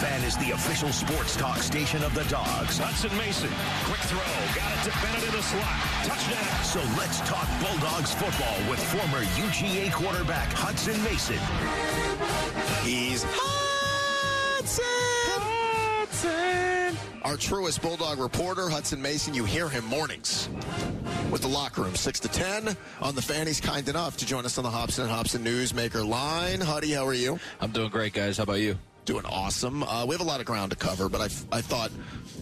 The Fan is the official sports talk station of the Dogs. Hutson Mason, quick throw, got it to Bennett in the slot. Touchdown. So let's talk Bulldogs football with former UGA quarterback Hutson Mason. He's Hutson. Hutson. Our truest Bulldog reporter, Hutson Mason. You hear him mornings with the locker room, 6 to 10 on the fan. He's kind enough to join us on the Hobson and Hobson Newsmaker line. Huddy, how are you? I'm doing great, guys. How about you? Doing awesome. Uh, we have a lot of ground to cover, but I, I thought,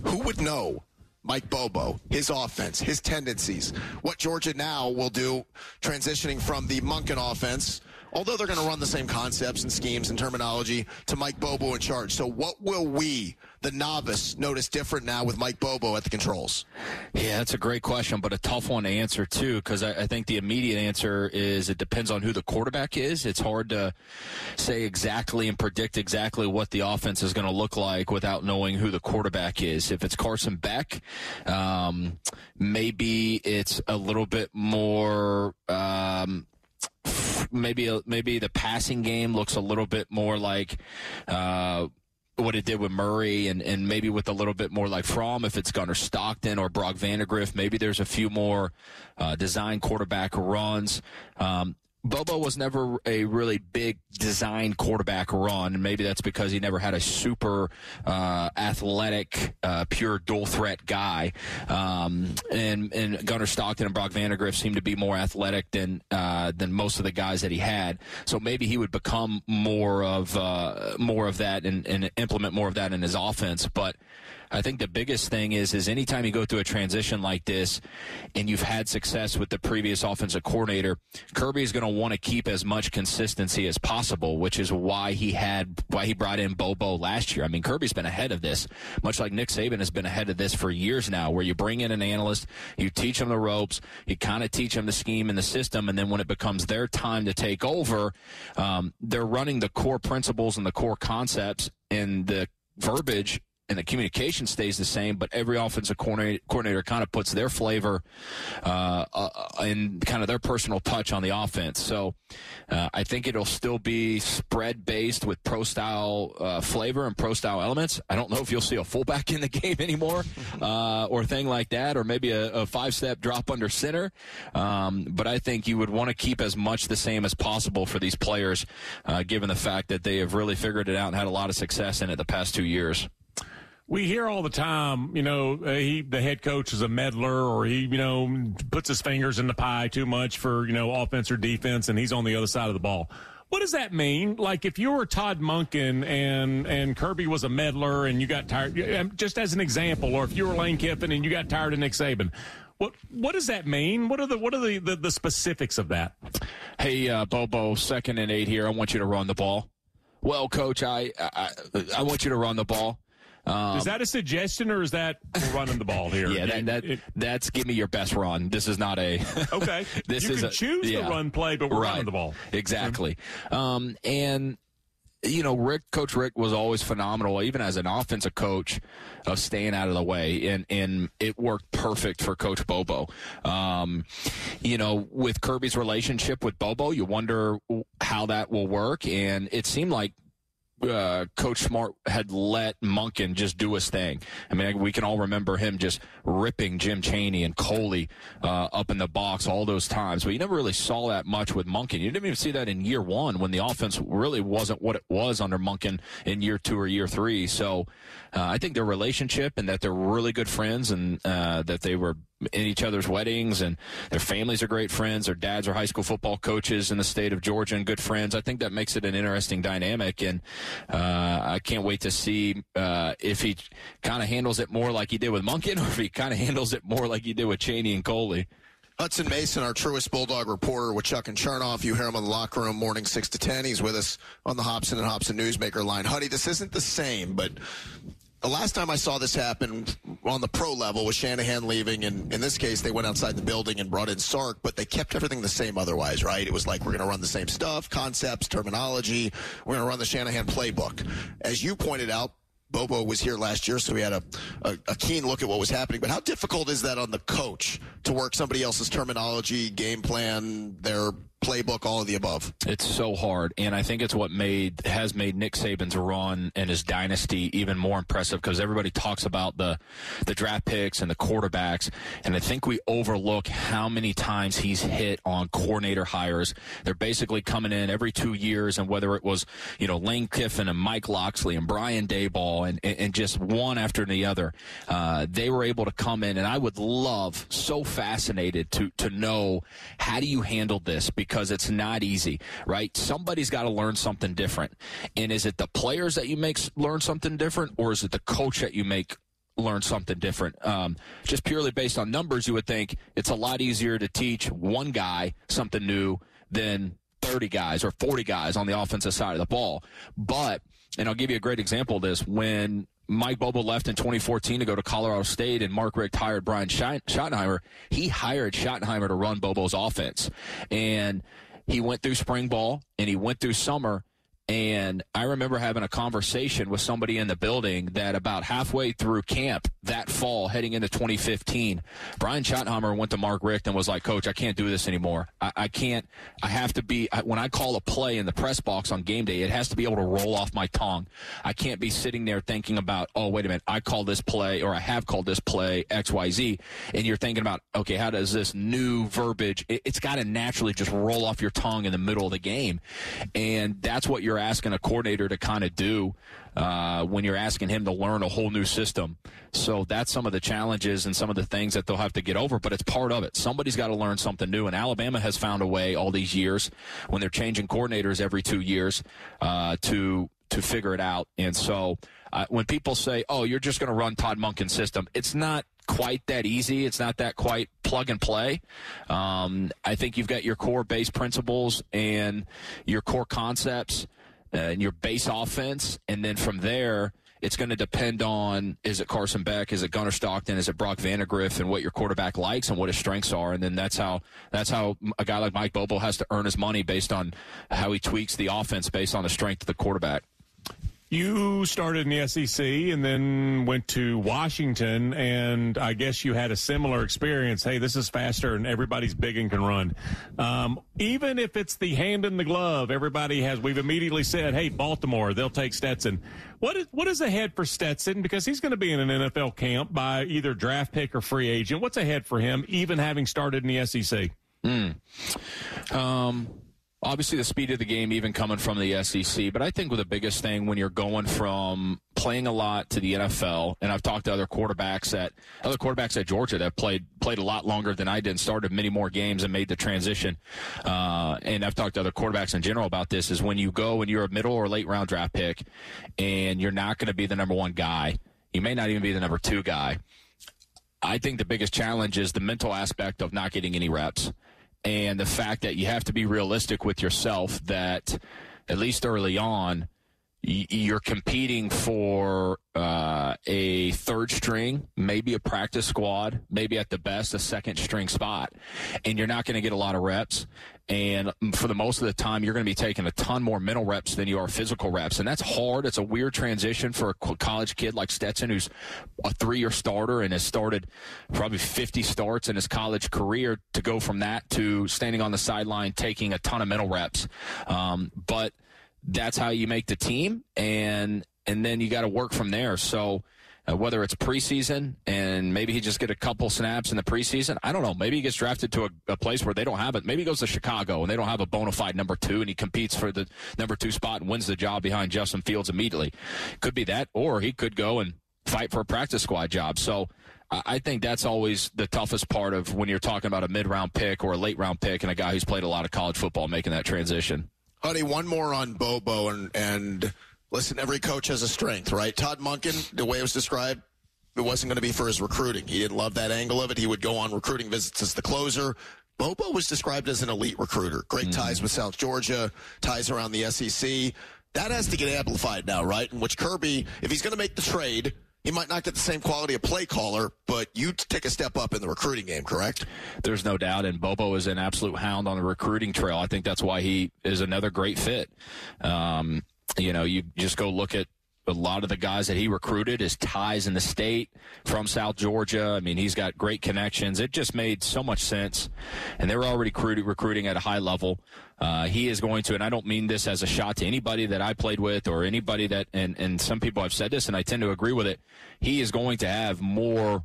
who would know Mike Bobo, his offense, his tendencies, what Georgia now will do transitioning from the Monken offense, although they're going to run the same concepts and schemes and terminology, to Mike Bobo in charge. So, what will we, the novice, notice different now with Mike Bobo at the controls? Yeah, that's a great question, but a tough one to answer too, because I, I, think the immediate answer is it depends on who the quarterback is. It's hard to say exactly and predict exactly what the offense is going to look like without knowing who the quarterback is. If it's Carson Beck, um, maybe it's a little bit more. Um, maybe maybe the passing game looks a little bit more like uh, what it did with Murray and, and maybe with a little bit more like Fromm if it's Gunnar Stockton or Brock Vandagriff. Maybe there's a few more uh, design quarterback runs. Um, Bobo was never a really big design quarterback run, and maybe that's because he never had a super uh, athletic, uh, pure dual threat guy. Um, and and Gunnar Stockton and Brock Vandagriff seem to be more athletic than uh, than most of the guys that he had. So maybe he would become more of uh, more of that and, and implement more of that in his offense. But I think the biggest thing is is anytime you go through a transition like this and you've had success with the previous offensive coordinator, Kirby is going to want to keep as much consistency as possible, which is why he had why he brought in Bobo last year. I mean, Kirby's been ahead of this, much like Nick Saban has been ahead of this for years now, where you bring in an analyst, you teach them the ropes, you kind of teach them the scheme and the system, and then when it becomes their time to take over, um, they're running the core principles and the core concepts and the verbiage and the communication stays the same, but every offensive coordinator, coordinator kind of puts their flavor uh, uh, and kind of their personal touch on the offense. So uh, I think it'll still be spread based with pro style uh, flavor and pro style elements. I don't know if you'll see a fullback in the game anymore uh, or thing like that, or maybe a, a five step drop under center. Um, but I think you would want to keep as much the same as possible for these players, uh, given the fact that they have really figured it out and had a lot of success in it the past two years we hear all the time, you know, uh, he the head coach is a meddler, or he, you know, puts his fingers in the pie too much for you know offense or defense, and he's on the other side of the ball. What does that mean? Like if you were Todd Monken and and Kirby was a meddler and you got tired, um, just as an example, or if you were Lane Kiffin and you got tired of Nick Saban, what what does that mean? What are the what are the the, the specifics of that? Hey, uh, Bobo, second and eight here. I want you to run the ball. Well, coach, I I, I want you to run the ball. Um, is that a suggestion or is that running the ball here? yeah, that, that it, that's give me your best run. This is not a okay. this you is can a, choose yeah, the run play, but we're right, running the ball exactly. Um, and you know, Rick, Coach Rick was always phenomenal, even as an offensive coach, of staying out of the way, and and it worked perfect for Coach Bobo. Um, you know, with Kirby's relationship with Bobo, you wonder how that will work, and it seemed like uh, Coach Smart had let Monken just do his thing. I mean, we can all remember him just ripping Jim Chaney and Coley uh, up in the box all those times, but you never really saw that much with Monken. You didn't even see that in year one when the offense really wasn't what it was under Monken in year two or year three. So uh, I think their relationship and that they're really good friends and uh, that they were in each other's weddings and their families are great friends. Their dads are high school football coaches in the state of Georgia and good friends. I think that makes it an interesting dynamic. And uh, I can't wait to see uh, if he kind of handles it more like he did with Monken or if he kind of handles it more like he did with Chaney and Coley. Hutson Mason, our truest Bulldog reporter with Chuck and Chernoff. You hear him in the locker room morning 6 to 10. He's with us on the Hobson and Hobson Newsmaker line. Huddy, this isn't the same, but the last time I saw this happen on the pro level was Shanahan leaving, and in this case, they went outside the building and brought in Sark, but they kept everything the same otherwise, right? It was like, we're going to run the same stuff, concepts, terminology. We're going to run the Shanahan playbook. As you pointed out, Bobo was here last year, so we had a, a, a, keen look at what was happening. But how difficult is that on the coach to work somebody else's terminology, game plan, their playbook, all of the above? It's so hard, and I think it's what made has made Nick Saban's run and his dynasty even more impressive because everybody talks about the the draft picks and the quarterbacks, and I think we overlook how many times he's hit on coordinator hires. They're basically coming in every two years, and whether it was you know Lane Kiffin and Mike Locksley and Brian Daboll and and just one after the other, uh, they were able to come in, and I would love so fascinated to to know how do you handle this because because it's not easy, right? Somebody's got to learn something different. And is it the players that you make learn something different, or is it the coach that you make learn something different. Um, just purely based on numbers, you would think it's a lot easier to teach one guy something new than 30 guys or 40 guys on the offensive side of the ball. But, and I'll give you a great example of this. When Mike Bobo left in 2014 to go to Colorado State, and Mark Richt hired Brian Schottenheimer. He hired Schottenheimer to run Bobo's offense, and he went through spring ball and he went through summer, and I remember having a conversation with somebody in the building that about halfway through camp that fall, heading into 2015, Brian Schottenheimer went to Mark Richt and was like, Coach, I can't do this anymore. I, I can't, I have to be, I, when I call a play in the press box on game day, it has to be able to roll off my tongue. I can't be sitting there thinking about, oh, wait a minute, I call this play or I have called this play XYZ. And you're thinking about, okay, how does this new verbiage, it, it's got to naturally just roll off your tongue in the middle of the game. And that's what you're you're asking a coordinator to kind of do uh, when you're asking him to learn a whole new system. So that's some of the challenges and some of the things that they'll have to get over, but it's part of it. Somebody's got to learn something new, and Alabama has found a way all these years when they're changing coordinators every two years uh, to to figure it out. And so uh, when people say, "Oh, you're just going to run Todd Monken's system," it's not quite that easy. It's not that quite plug and play. Um, I think you've got your core base principles and your core concepts uh, and your base offense, and then from there, it's going to depend on is it Carson Beck, is it Gunnar Stockton, is it Brock Vandagriff, and what your quarterback likes and what his strengths are, and then that's how that's how a guy like Mike Bobo has to earn his money based on how he tweaks the offense based on the strength of the quarterback. You started in the SEC and then went to Washington, and I guess you had a similar experience. Hey, this is faster, and everybody's big and can run. Um, even if it's the hand in the glove, everybody has. We've immediately said, "Hey, Baltimore, they'll take Stetson." What is what is ahead for Stetson because he's going to be in an NFL camp by either draft pick or free agent? What's ahead for him, even having started in the SEC? Mm. Um obviously the speed of the game even coming from the SEC, but I think with the biggest thing when you're going from playing a lot to the NFL, and I've talked to other quarterbacks at other quarterbacks at Georgia that played played a lot longer than I did, and started many more games and made the transition. Uh, and I've talked to other quarterbacks in general about this: is when you go and you're a middle or late round draft pick, and you're not going to be the number one guy. You may not even be the number two guy. I think the biggest challenge is the mental aspect of not getting any reps and the fact that you have to be realistic with yourself that at least early on you're competing for uh, a third string, maybe a practice squad, maybe at the best a second string spot, and you're not going to get a lot of reps. And for the most of the time, you're going to be taking a ton more mental reps than you are physical reps, and that's hard. It's a weird transition for a college kid like Stetson, who's a three-year starter and has started probably 50 starts in his college career, to go from that to standing on the sideline taking a ton of mental reps. Um, but that's how you make the team, and and then you got to work from there. So. Uh, whether it's preseason and maybe he just get a couple snaps in the preseason. I don't know. Maybe he gets drafted to a, a, place where they don't have it. Maybe he goes to Chicago and they don't have a bona fide number two and he competes for the number two spot and wins the job behind Justin Fields immediately. Could be that, or he could go and fight for a practice squad job. So I think that's always the toughest part of when you're talking about a mid round pick or a late round pick and a guy who's played a lot of college football making that transition. Honey, one more on Bobo and and listen, every coach has a strength, right? Todd Monken, the way it was described, it wasn't going to be for his recruiting. He didn't love that angle of it. He would go on recruiting visits as the closer. Bobo was described as an elite recruiter. Great mm-hmm. ties with South Georgia, ties around the SEC. That has to get amplified now, right? In which Kirby, if he's going to make the trade, he might not get the same quality of play caller, but you take a step up in the recruiting game, correct? There's no doubt, and Bobo is an absolute hound on the recruiting trail. I think that's why he is another great fit. Um, you know, you just go look at a lot of the guys that he recruited, his ties in the state from South Georgia. I mean, he's got great connections. It just made so much sense. And they were already recruiting at a high level. Uh, he is going to, and I don't mean this as a shot to anybody that I played with or anybody that, and, and some people have said this, and I tend to agree with it. He is going to have more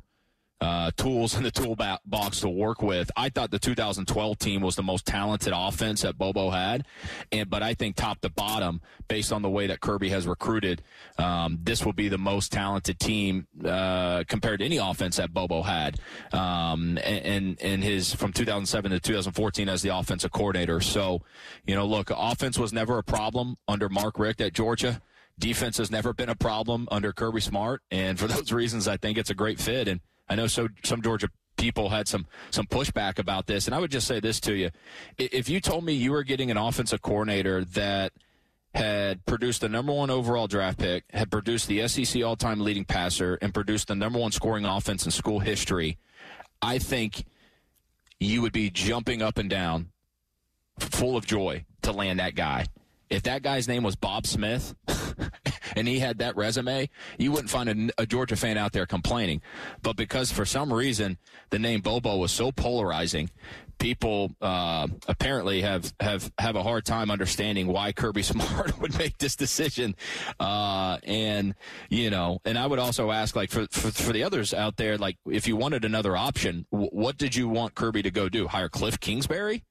uh, tools in the toolbox to work with. I thought the 2012 team was the most talented offense that Bobo had, and but I think top to bottom, based on the way that Kirby has recruited, um, this will be the most talented team uh, compared to any offense that Bobo had, um, and and his from 2007 to 2014 as the offensive coordinator. So, you know, look, offense was never a problem under Mark Richt at Georgia. Defense has never been a problem under Kirby Smart, and for those reasons, I think it's a great fit and I know so some Georgia people had some some pushback about this, and I would just say this to you: if you told me you were getting an offensive coordinator that had produced the number one overall draft pick, had produced the SEC all-time leading passer, and produced the number one scoring offense in school history, I think you would be jumping up and down, full of joy to land that guy. If that guy's name was Bob Smith and he had that resume, you wouldn't find a, a, Georgia fan out there complaining. But because for some reason the name Bobo was so polarizing, people uh, apparently have, have, have a hard time understanding why Kirby Smart would make this decision. Uh, and, you know, and I would also ask, like, for, for, for, the others out there, like, if you wanted another option, w- what did you want Kirby to go do? Hire Cliff Kingsbury?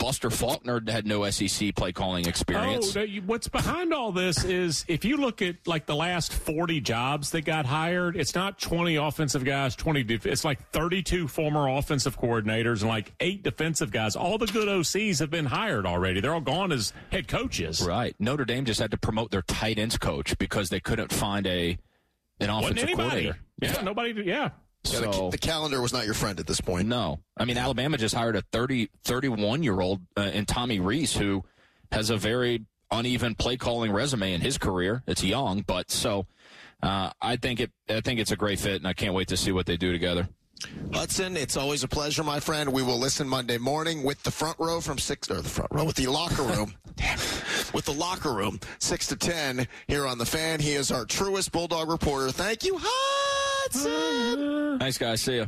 Buster Faulkner had no SEC play calling experience. Oh, what's behind all this is if you look at like the last 40 jobs that got hired, it's not 20 offensive guys, 20 def- it's like 32 former offensive coordinators and like eight defensive guys. All the good OCs have been hired already. They're all gone as head coaches. Right. Notre Dame just had to promote their tight ends coach because they couldn't find a an offensive coordinator. Yeah, yeah, nobody. Yeah, so, the, the, calendar was not your friend at this point. No. I mean, Alabama just hired a 30, 31 year old uh, in Tommy Rees who has a very uneven play calling resume in his career. It's young, but so uh, I think it. I think it's a great fit, and I can't wait to see what they do together. Hutson, it's always a pleasure, my friend. We will listen Monday morning with the front row from six or the front row with the locker room. Damn With the locker room, six to ten here on the fan. He is our truest Bulldog reporter. Thank you, Hutson. Nice guys. See ya.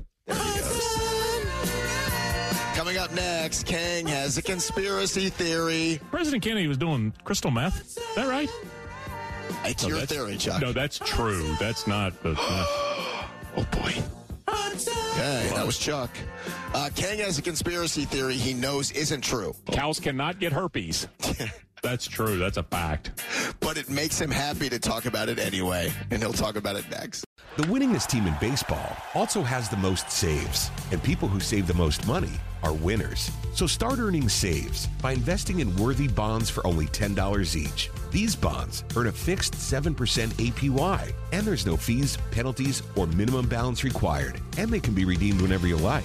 Coming up next, Kang has a conspiracy theory. President Kennedy was doing crystal meth. Is that right? It's no, your theory, Chuck. No, that's true. That's not. That's not. oh boy. Okay, that was Chuck. Uh, Kang has a conspiracy theory he knows isn't true. Cows cannot get herpes. That's true. That's a fact. But it makes him happy to talk about it anyway, and he'll talk about it next. The winningest team in baseball also has the most saves, and people who save the most money are winners. So start earning saves by investing in worthy bonds for only $10 each. These bonds earn a fixed 7% APY, and there's no fees, penalties, or minimum balance required, and they can be redeemed whenever you like.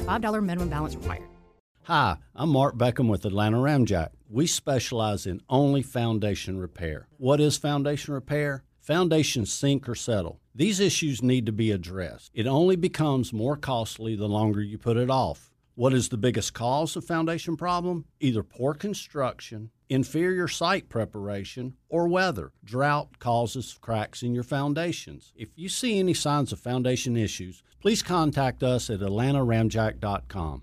a $5 minimum balance required. Hi, I'm Mark Beckham with Atlanta Ramjack. We specialize in only foundation repair. What is foundation repair? Foundations sink or settle. These issues need to be addressed. It only becomes more costly the longer you put it off. What is the biggest cause of foundation problem? Either poor construction, inferior site preparation, or weather. Drought causes cracks in your foundations. If you see any signs of foundation issues, please contact us at atlantaramjack.com.